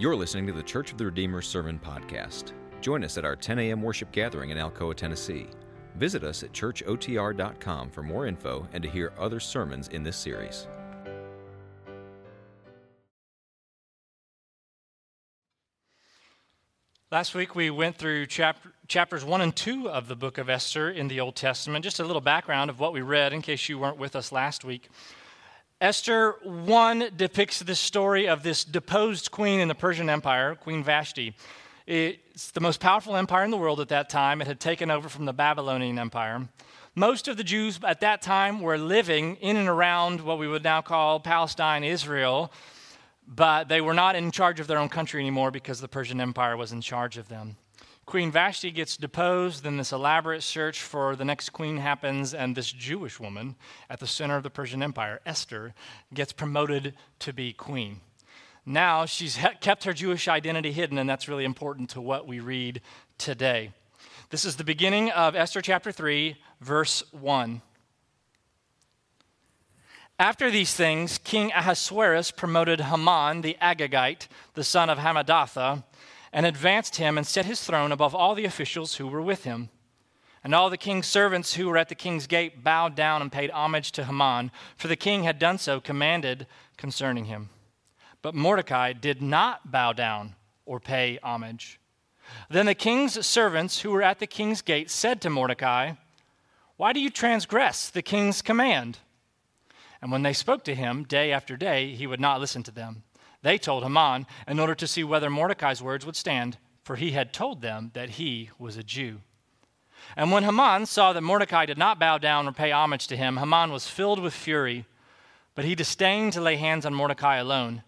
You're listening to the Church of the Redeemer Sermon Podcast. Join us at our 10 a.m. worship gathering in Alcoa, Tennessee. Visit us at churchotr.com for more info and to hear other sermons in this series. Last week we went through chapter, chapters 1 and 2 of the book of Esther in the Old Testament. Just a little background of what we read in case you weren't with us last week. Esther 1 depicts the story of this deposed queen in the Persian Empire, Queen Vashti. It's the most powerful empire in the world at that time. It had taken over from the Babylonian Empire. Most of the Jews at that time were living in and around what we would now call Palestine, Israel but they were not in charge of their own country anymore because the Persian Empire was in charge of them. Queen Vashti gets deposed, then this elaborate search for the next queen happens, and this Jewish woman at the center of the Persian Empire, Esther, gets promoted to be queen. Now she's kept her Jewish identity hidden, and that's really important to what we read today. This is the beginning of Esther chapter 3, verse 1. After these things, King Ahasuerus promoted Haman the Agagite, the son of Hammedatha, and advanced him and set his throne above all the officials who were with him. And all the king's servants who were at the king's gate bowed down and paid homage to Haman, for the king had done so commanded concerning him. But Mordecai did not bow down or pay homage. Then the king's servants who were at the king's gate said to Mordecai, Why do you transgress the king's command? And when they spoke to him day after day, he would not listen to them. They told Haman in order to see whether Mordecai's words would stand, for he had told them that he was a Jew. And when Haman saw that Mordecai did not bow down or pay homage to him, Haman was filled with fury, but he disdained to lay hands on Mordecai alone.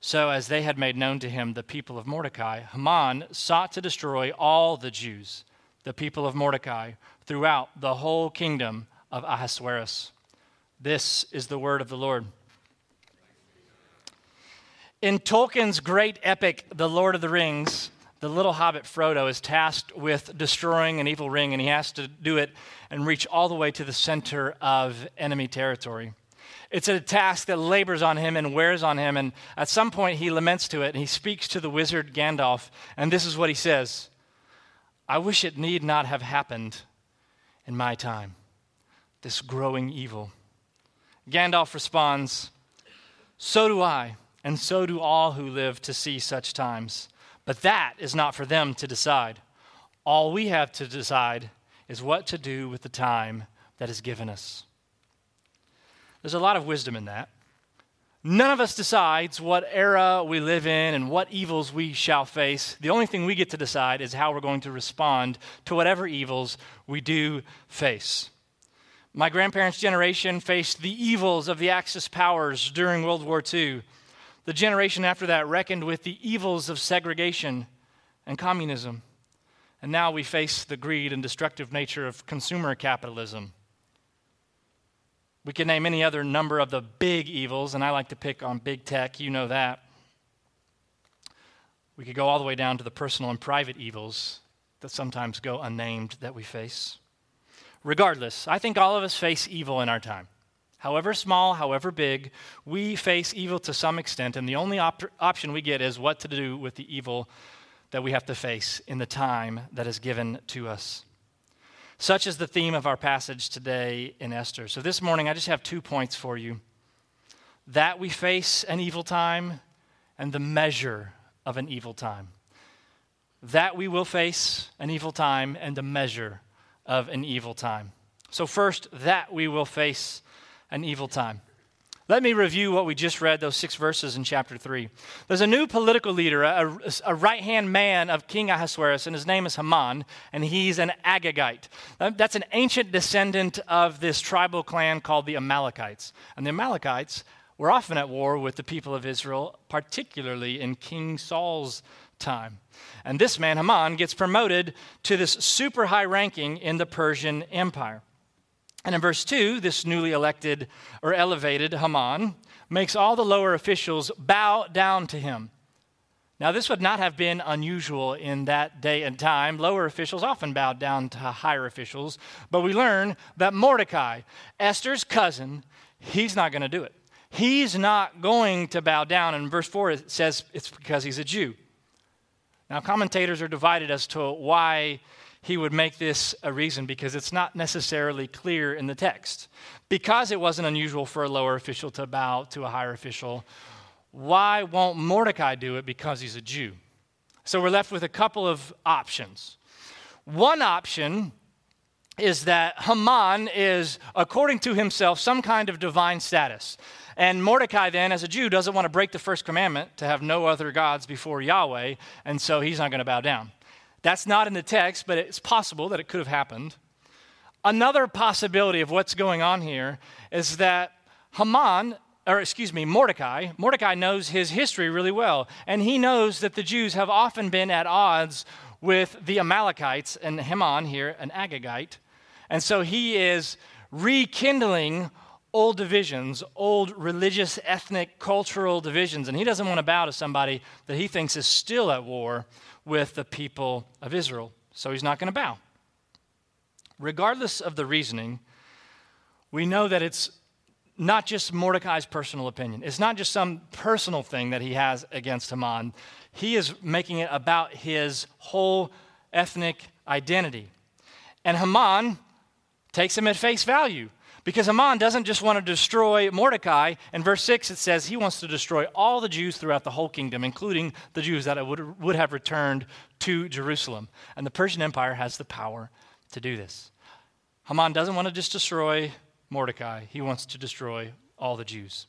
So, as they had made known to him the people of Mordecai, Haman sought to destroy all the Jews, the people of Mordecai, throughout the whole kingdom of Ahasuerus. This is the word of the Lord. In Tolkien's great epic, The Lord of the Rings, the little hobbit Frodo is tasked with destroying an evil ring, and he has to do it and reach all the way to the center of enemy territory. It's a task that labors on him and wears on him, and at some point he laments to it, and he speaks to the wizard Gandalf, and this is what he says I wish it need not have happened in my time, this growing evil. Gandalf responds, So do I, and so do all who live to see such times. But that is not for them to decide. All we have to decide is what to do with the time that is given us. There's a lot of wisdom in that. None of us decides what era we live in and what evils we shall face. The only thing we get to decide is how we're going to respond to whatever evils we do face. My grandparents' generation faced the evils of the Axis powers during World War II. The generation after that reckoned with the evils of segregation and communism. And now we face the greed and destructive nature of consumer capitalism. We can name any other number of the big evils, and I like to pick on big tech, you know that. We could go all the way down to the personal and private evils that sometimes go unnamed that we face. Regardless, I think all of us face evil in our time. However small, however big, we face evil to some extent, and the only op- option we get is what to do with the evil that we have to face in the time that is given to us. Such is the theme of our passage today in Esther. So this morning, I just have two points for you that we face an evil time and the measure of an evil time. That we will face an evil time and the measure of an evil time. So, first, that we will face an evil time. Let me review what we just read, those six verses in chapter 3. There's a new political leader, a, a right hand man of King Ahasuerus, and his name is Haman, and he's an Agagite. That's an ancient descendant of this tribal clan called the Amalekites. And the Amalekites were often at war with the people of Israel, particularly in King Saul's time. And this man, Haman, gets promoted to this super high ranking in the Persian Empire. And in verse 2, this newly elected or elevated Haman makes all the lower officials bow down to him. Now, this would not have been unusual in that day and time. Lower officials often bowed down to higher officials, but we learn that Mordecai, Esther's cousin, he's not going to do it. he's not going to bow down. In verse 4, it says it's because he's a Jew. Now, commentators are divided as to why he would make this a reason because it's not necessarily clear in the text. Because it wasn't unusual for a lower official to bow to a higher official, why won't Mordecai do it because he's a Jew? So we're left with a couple of options. One option is that Haman is, according to himself, some kind of divine status. And Mordecai, then, as a Jew, doesn't want to break the first commandment to have no other gods before Yahweh, and so he's not going to bow down. That's not in the text, but it's possible that it could have happened. Another possibility of what's going on here is that Haman, or excuse me, Mordecai, Mordecai knows his history really well, and he knows that the Jews have often been at odds with the Amalekites, and Haman here, an Agagite. And so he is rekindling old divisions, old religious, ethnic, cultural divisions. And he doesn't want to bow to somebody that he thinks is still at war with the people of Israel. So he's not going to bow. Regardless of the reasoning, we know that it's not just Mordecai's personal opinion. It's not just some personal thing that he has against Haman. He is making it about his whole ethnic identity. And Haman takes him at face value. Because Haman doesn't just want to destroy Mordecai. In verse 6, it says he wants to destroy all the Jews throughout the whole kingdom, including the Jews that would, would have returned to Jerusalem. And the Persian Empire has the power to do this. Haman doesn't want to just destroy Mordecai, he wants to destroy all the Jews.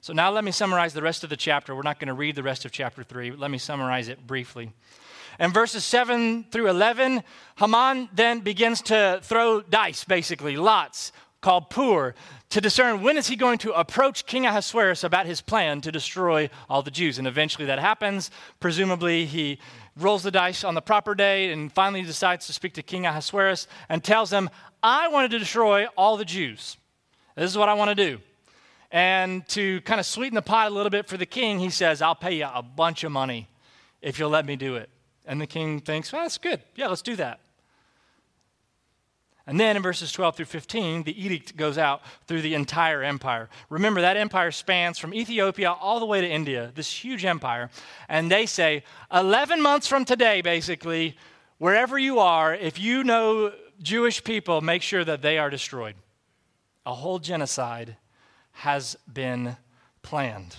So now let me summarize the rest of the chapter. We're not going to read the rest of chapter 3, let me summarize it briefly. In verses 7 through 11, Haman then begins to throw dice, basically, lots called Pur to discern when is he going to approach King Ahasuerus about his plan to destroy all the Jews. And eventually that happens. Presumably he rolls the dice on the proper day and finally decides to speak to King Ahasuerus and tells him, I wanted to destroy all the Jews. This is what I want to do. And to kind of sweeten the pot a little bit for the king, he says, I'll pay you a bunch of money if you'll let me do it. And the king thinks, well, that's good. Yeah, let's do that. And then in verses 12 through 15, the edict goes out through the entire empire. Remember, that empire spans from Ethiopia all the way to India, this huge empire. And they say, 11 months from today, basically, wherever you are, if you know Jewish people, make sure that they are destroyed. A whole genocide has been planned.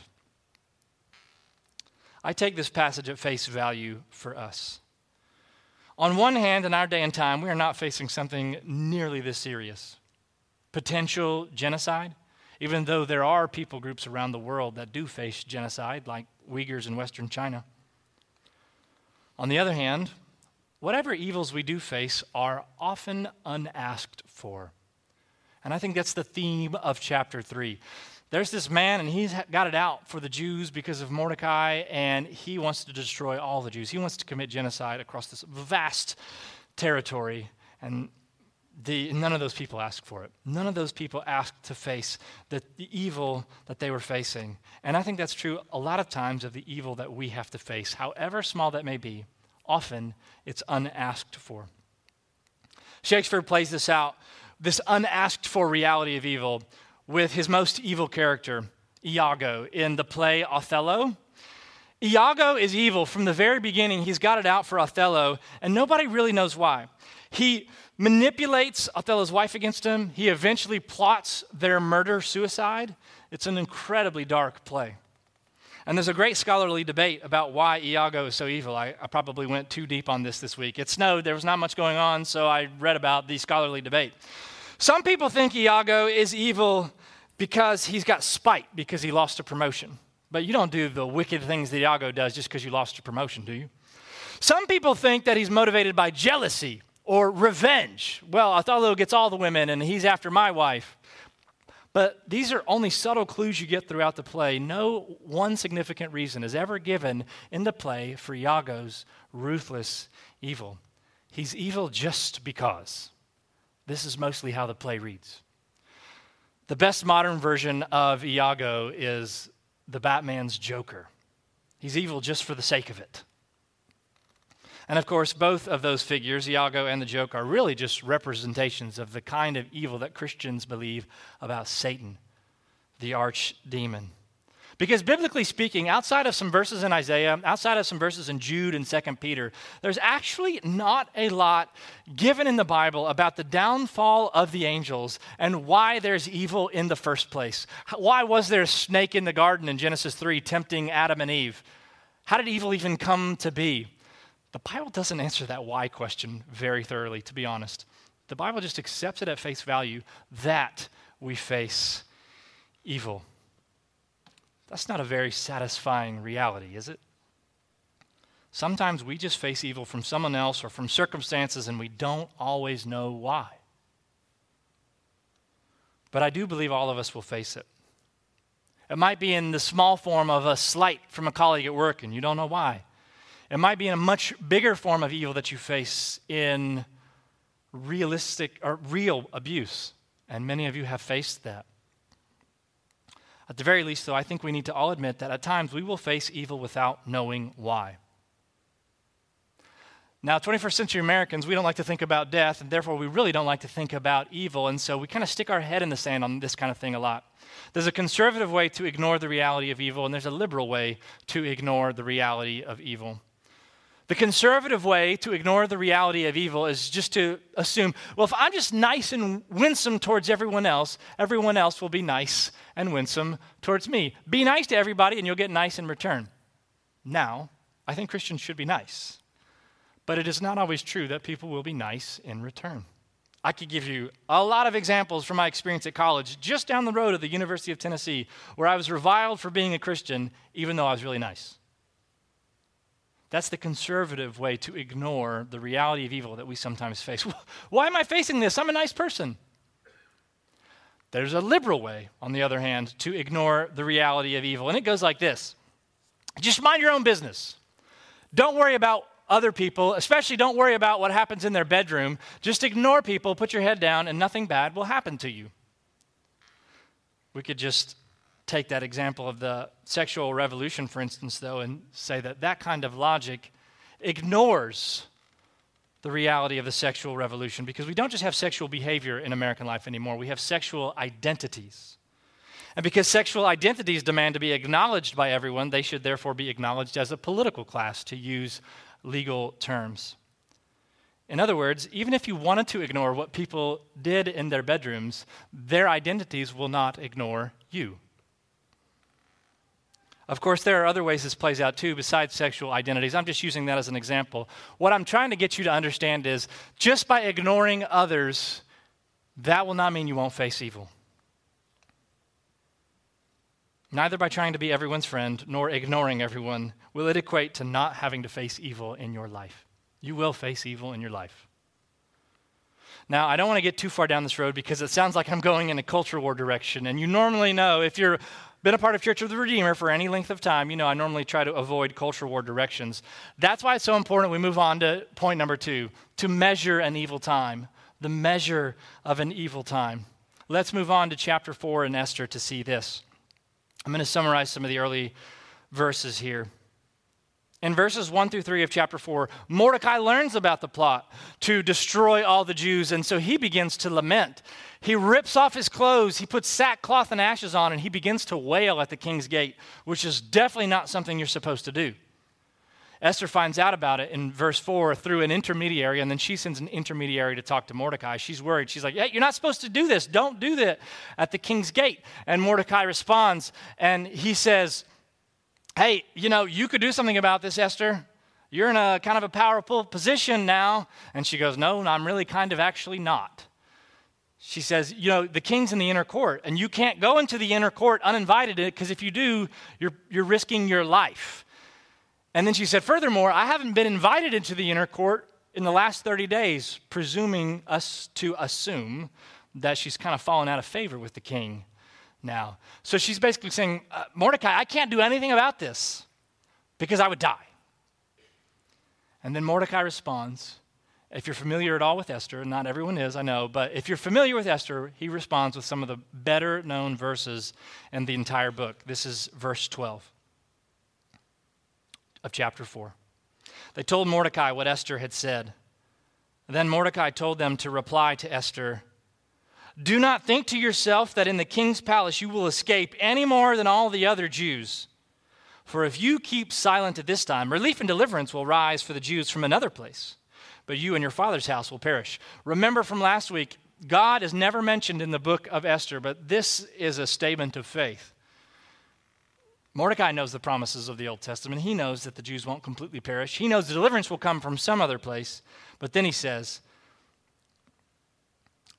I take this passage at face value for us. On one hand, in our day and time, we are not facing something nearly this serious potential genocide, even though there are people groups around the world that do face genocide, like Uyghurs in Western China. On the other hand, whatever evils we do face are often unasked for. And I think that's the theme of chapter 3 there's this man, and he's got it out for the Jews because of Mordecai, and he wants to destroy all the Jews. He wants to commit genocide across this vast territory, and the, none of those people ask for it. None of those people ask to face the, the evil that they were facing. And I think that's true a lot of times of the evil that we have to face, however small that may be. Often it's unasked for. Shakespeare plays this out, this unasked for reality of evil with his most evil character, Iago, in the play Othello. Iago is evil from the very beginning. He's got it out for Othello, and nobody really knows why. He manipulates Othello's wife against him. He eventually plots their murder suicide. It's an incredibly dark play. And there's a great scholarly debate about why Iago is so evil. I, I, probably went too deep on this this week. It snowed, there was not much going on, so I read about the scholarly debate. Some people think Iago is evil because he's got spite because he lost a promotion. But you don't do the wicked things that Iago does just because you lost a promotion, do you? Some people think that he's motivated by jealousy or revenge. Well, Othello gets all the women and he's after my wife. But these are only subtle clues you get throughout the play. No one significant reason is ever given in the play for Iago's ruthless evil. He's evil just because. This is mostly how the play reads. The best modern version of Iago is the Batman's Joker. He's evil just for the sake of it. And of course, both of those figures, Iago and the Joker, are really just representations of the kind of evil that Christians believe about Satan the arch demon. Because biblically speaking, outside of some verses in Isaiah, outside of some verses in Jude and Second Peter, there's actually not a lot given in the Bible about the downfall of the angels and why there's evil in the first place. Why was there a snake in the garden in Genesis 3 tempting Adam and Eve? How did evil even come to be? The Bible doesn't answer that why question very thoroughly, to be honest. The Bible just accepts it at face value that we face evil. That's not a very satisfying reality, is it? Sometimes we just face evil from someone else or from circumstances and we don't always know why. But I do believe all of us will face it. It might be in the small form of a slight from a colleague at work and you don't know why. It might be in a much bigger form of evil that you face in realistic or real abuse. And many of you have faced that. At the very least, though, I think we need to all admit that at times we will face evil without knowing why. Now, 21st century Americans, we don't like to think about death, and therefore we really don't like to think about evil, and so we kind of stick our head in the sand on this kind of thing a lot. There's a conservative way to ignore the reality of evil, and there's a liberal way to ignore the reality of evil. The conservative way to ignore the reality of evil is just to assume, well, if I'm just nice and winsome towards everyone else, everyone else will be nice and winsome towards me. Be nice to everybody and you'll get nice in return. Now, I think Christians should be nice. But it is not always true that people will be nice in return. I could give you a lot of examples from my experience at college, just down the road at the University of Tennessee, where I was reviled for being a Christian, even though I was really nice. That's the conservative way to ignore the reality of evil that we sometimes face. Why am I facing this? I'm a nice person. There's a liberal way, on the other hand, to ignore the reality of evil. And it goes like this just mind your own business. Don't worry about other people, especially don't worry about what happens in their bedroom. Just ignore people, put your head down, and nothing bad will happen to you. We could just take that example of the sexual revolution, for instance, though, and say that that kind of logic ignores the reality of the sexual revolution because we don't just have sexual behavior in American life anymore, we have sexual identities. And because sexual identities demand to be acknowledged by everyone, they should therefore be acknowledged as a political class, to use legal terms. In other words, even if you wanted to ignore what people did in their bedrooms, their identities will not ignore you. Of course, there are other ways this plays out too, besides sexual identities. I'm just using that as an example. What I'm trying to get you to understand is just by ignoring others, that will not mean you won't face evil. Neither by trying to be everyone's friend nor ignoring everyone will it equate to not having to face evil in your life. You will face evil in your life. Now, I don't want to get too far down this road because it sounds like I'm going in a culture war direction. And you normally know if you're been a part of Church of the Redeemer for any length of time, you know I normally try to avoid culture war directions. That's why it's so important we move on to point number two to measure an evil time, the measure of an evil time. Let's move on to chapter 4 in Esther to see this. I'm going to summarize some of the early verses here. In verses 1 through 3 of chapter 4, Mordecai learns about the plot to destroy all the Jews, and so he begins to lament. He rips off his clothes, he puts sackcloth and ashes on, and he begins to wail at the king's gate, which is definitely not something you're supposed to do. Esther finds out about it in verse 4 through an intermediary, and then she sends an intermediary to talk to Mordecai. She's worried. She's like, Hey, you're not supposed to do this. Don't do that at the king's gate. And Mordecai responds, and he says, Hey, you know, you could do something about this, Esther. You're in a kind of a powerful position now. And she goes, No, I'm really kind of actually not. She says, You know, the king's in the inner court, and you can't go into the inner court uninvited because if you do, you're, you're risking your life. And then she said, Furthermore, I haven't been invited into the inner court in the last 30 days, presuming us to assume that she's kind of fallen out of favor with the king now. So she's basically saying, uh, Mordecai, I can't do anything about this because I would die. And then Mordecai responds, if you're familiar at all with Esther, not everyone is, I know, but if you're familiar with Esther, he responds with some of the better known verses in the entire book. This is verse 12 of chapter 4. They told Mordecai what Esther had said. Then Mordecai told them to reply to Esther Do not think to yourself that in the king's palace you will escape any more than all the other Jews. For if you keep silent at this time, relief and deliverance will rise for the Jews from another place, but you and your father's house will perish. Remember from last week, God is never mentioned in the book of Esther, but this is a statement of faith. Mordecai knows the promises of the Old Testament. He knows that the Jews won't completely perish. He knows the deliverance will come from some other place. But then he says,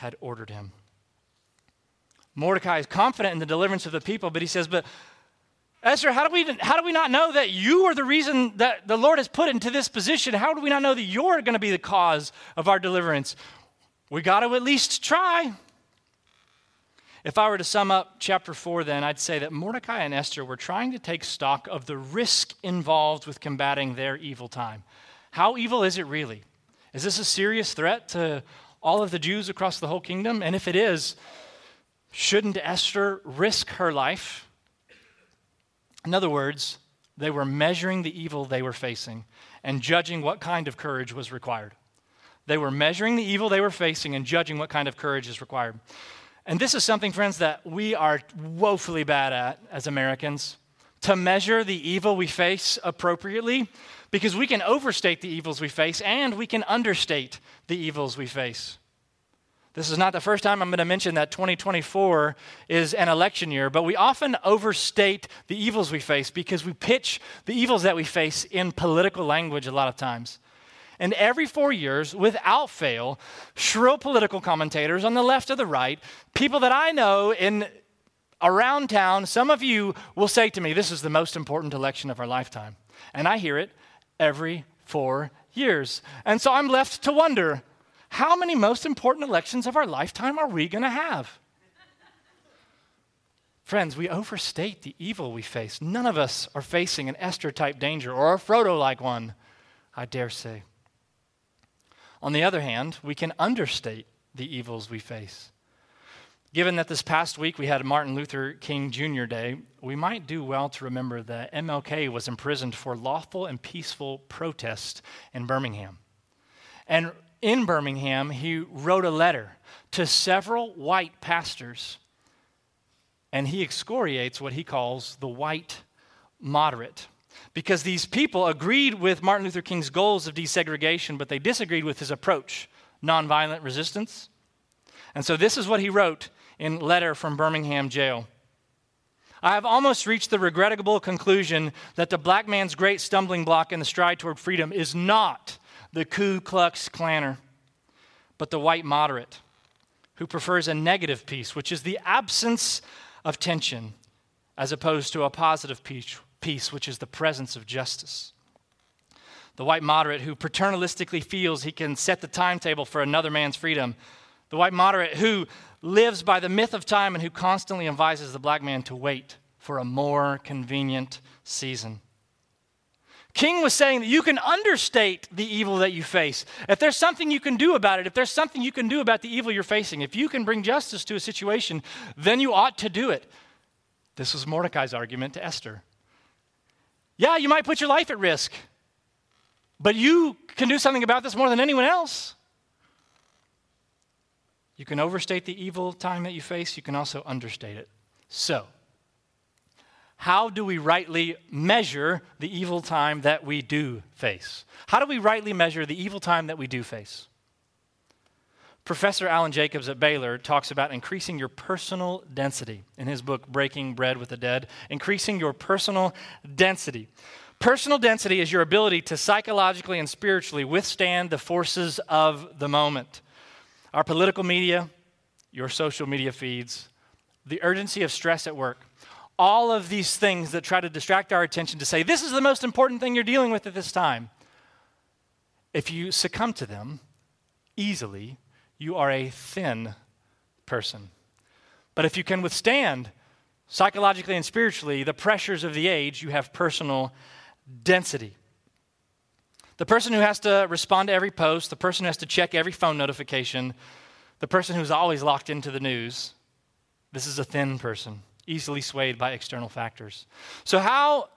had ordered him. Mordecai is confident in the deliverance of the people, but he says, But Esther, how do, we, how do we not know that you are the reason that the Lord has put into this position? How do we not know that you're going to be the cause of our deliverance? We got to at least try. If I were to sum up chapter 4, then I'd say that Mordecai and Esther were trying to take stock of the risk involved with combating their evil time. How evil is it really? Is this a serious threat to all of the Jews across the whole kingdom? And if it is, shouldn't Esther risk her life? In other words, they were measuring the evil they were facing and judging what kind of courage was required. They were measuring the evil they were facing and judging what kind of courage is required. And this is something, friends, that we are woefully bad at as Americans to measure the evil we face appropriately because we can overstate the evils we face and we can understate the evils we face. This is not the first time I'm going to mention that 2024 is an election year, but we often overstate the evils we face because we pitch the evils that we face in political language a lot of times. And every four years, without fail, shrill political commentators on the left or the right, people that I know in around town, some of you will say to me, This is the most important election of our lifetime. And I hear it every four years. And so I'm left to wonder how many most important elections of our lifetime are we going to have? Friends, we overstate the evil we face. None of us are facing an Esther type danger or a Frodo like one, I dare say. On the other hand, we can understate the evils we face. Given that this past week we had Martin Luther King Jr. Day, we might do well to remember that MLK was imprisoned for lawful and peaceful protest in Birmingham. And in Birmingham, he wrote a letter to several white pastors, and he excoriates what he calls the white moderate. Because these people agreed with Martin Luther King's goals of desegregation, but they disagreed with his approach, nonviolent resistance. And so this is what he wrote in letter from Birmingham jail. I have almost reached the regrettable conclusion that the black man's great stumbling block in the stride toward freedom is not the Ku Klux Klanner, but the white moderate who prefers a negative peace, which is the absence of tension, as opposed to a positive peace, peace which is the presence of justice. The white moderate who paternalistically feels he can set the timetable for another man's freedom. The white moderate who lives by the myth of time and who constantly advises the black man to wait for a more convenient season. King was saying that you can understate the evil that you face. If there's something you can do about it, if there's something you can do about the evil you're facing, if you can bring justice to a situation, then you ought to do it. This was Mordecai's argument to Esther. Yeah, you might put your life at risk, but you can do something about this more than anyone else. You can overstate the evil time that you face, you can also understate it. So, how do we rightly measure the evil time that we do face? How do we rightly measure the evil time that we do face? Professor Alan Jacobs at Baylor talks about increasing your personal density in his book, Breaking Bread with the Dead. Increasing your personal density. Personal density is your ability to psychologically and spiritually withstand the forces of the moment. Our political media, your social media feeds, the urgency of stress at work, all of these things that try to distract our attention to say, this is the most important thing you're dealing with at this time. If you succumb to them easily, you are a thin person. But if you can withstand psychologically and spiritually the pressures of the age, you have personal density. The person who has to respond to every post, the person who has to check every phone notification, the person who's always locked into the news, this is a thin person, easily swayed by external factors. So, how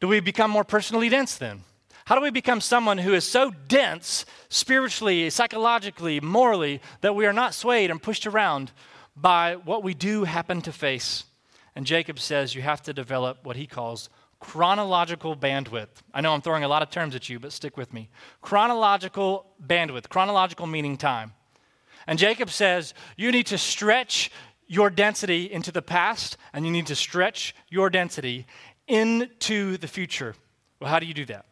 do we become more personally dense then? How do we become someone who is so dense spiritually, psychologically, morally, that we are not swayed and pushed around by what we do happen to face? And Jacob says you have to develop what he calls chronological bandwidth. I know I'm throwing a lot of terms at you, but stick with me. Chronological bandwidth, chronological meaning time. And Jacob says you need to stretch your density into the past and you need to stretch your density into the future. Well, how do you do that?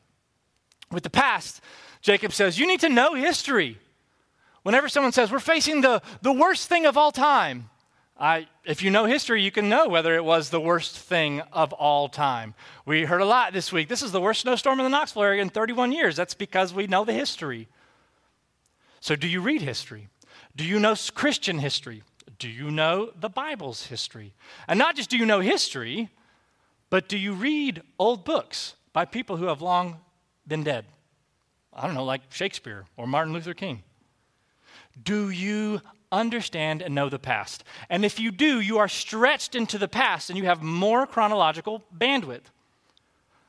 With the past, Jacob says you need to know history. Whenever someone says we're facing the, the worst thing of all time, I, if you know history, you can know whether it was the worst thing of all time. We heard a lot this week. This is the worst snowstorm in the Knoxville area in 31 years. That's because we know the history. So, do you read history? Do you know Christian history? Do you know the Bible's history? And not just do you know history, but do you read old books by people who have long been dead? I don't know, like Shakespeare or Martin Luther King. Do you understand and know the past. And if you do, you are stretched into the past and you have more chronological bandwidth.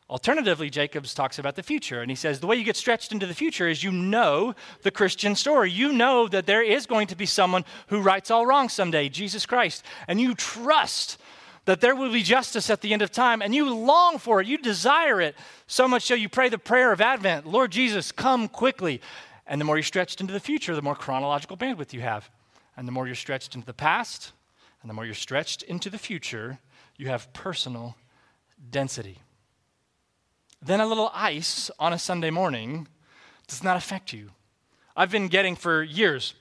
Alternatively, Jacobs talks about the future, and he says the way you get stretched into the future is you know the Christian story. You know that there is going to be someone who rights all wrong someday, Jesus Christ, and you trust that there will be justice at the end of time, and you long for it, you desire it, so much so you pray the prayer of Advent Lord Jesus, come quickly. And the more you're stretched into the future, the more chronological bandwidth you have. And the more you're stretched into the past, and the more you're stretched into the future, you have personal density. Then a little ice on a Sunday morning does not affect you. I've been getting for years.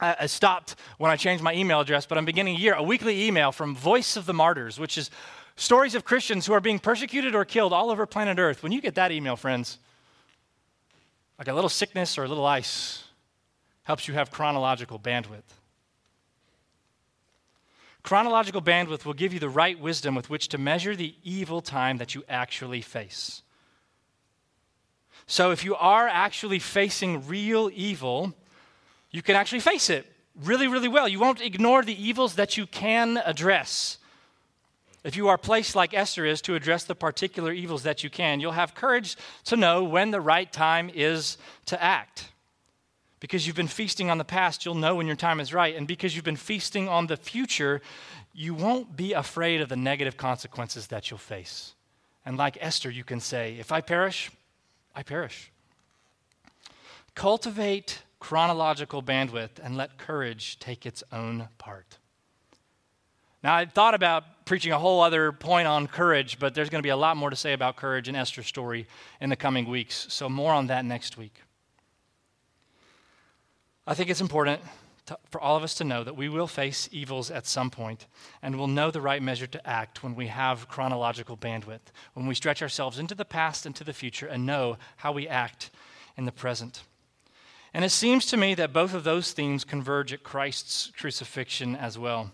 I stopped when I changed my email address, but I'm beginning a year, a weekly email from Voice of the Martyrs, which is stories of Christians who are being persecuted or killed all over planet Earth. When you get that email, friends, like a little sickness or a little ice helps you have chronological bandwidth. Chronological bandwidth will give you the right wisdom with which to measure the evil time that you actually face. So, if you are actually facing real evil, you can actually face it really, really well. You won't ignore the evils that you can address. If you are placed like Esther is to address the particular evils that you can, you'll have courage to know when the right time is to act. Because you've been feasting on the past, you'll know when your time is right. And because you've been feasting on the future, you won't be afraid of the negative consequences that you'll face. And like Esther, you can say, If I perish, I perish. Cultivate chronological bandwidth and let courage take its own part. Now, I thought about preaching a whole other point on courage, but there's going to be a lot more to say about courage in Esther's story in the coming weeks. So, more on that next week. I think it's important to, for all of us to know that we will face evils at some point, and we'll know the right measure to act when we have chronological bandwidth, when we stretch ourselves into the past and to the future and know how we act in the present. And it seems to me that both of those themes converge at Christ's crucifixion as well.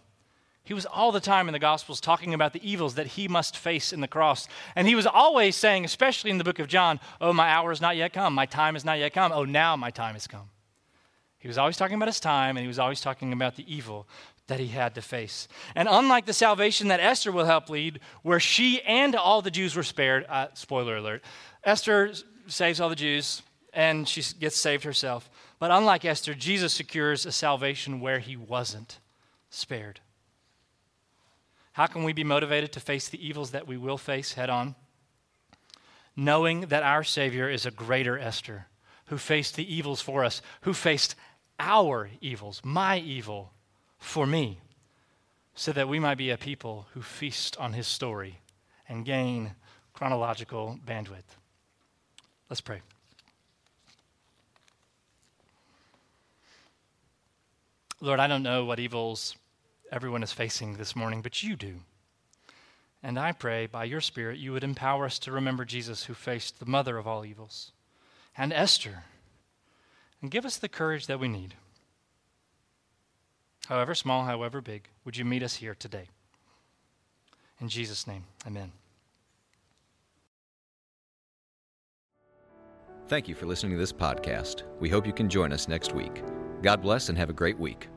He was all the time in the Gospels talking about the evils that he must face in the cross. And he was always saying, especially in the book of John, Oh, my hour is not yet come. My time is not yet come. Oh, now my time has come. He was always talking about his time, and he was always talking about the evil that he had to face. And unlike the salvation that Esther will help lead, where she and all the Jews were spared, uh, spoiler alert, Esther saves all the Jews and she gets saved herself. But unlike Esther, Jesus secures a salvation where he wasn't spared. How can we be motivated to face the evils that we will face head on? Knowing that our Savior is a greater Esther who faced the evils for us, who faced our evils, my evil, for me, so that we might be a people who feast on his story and gain chronological bandwidth. Let's pray. Lord, I don't know what evils everyone is facing this morning, but you do. And I pray by your Spirit you would empower us to remember Jesus who faced the mother of all evils and Esther and give us the courage that we need. however small, however big, would you meet us here today? In Jesus' name, amen. Thank you for listening to this podcast. We hope you can join us next week. God bless and have a great week.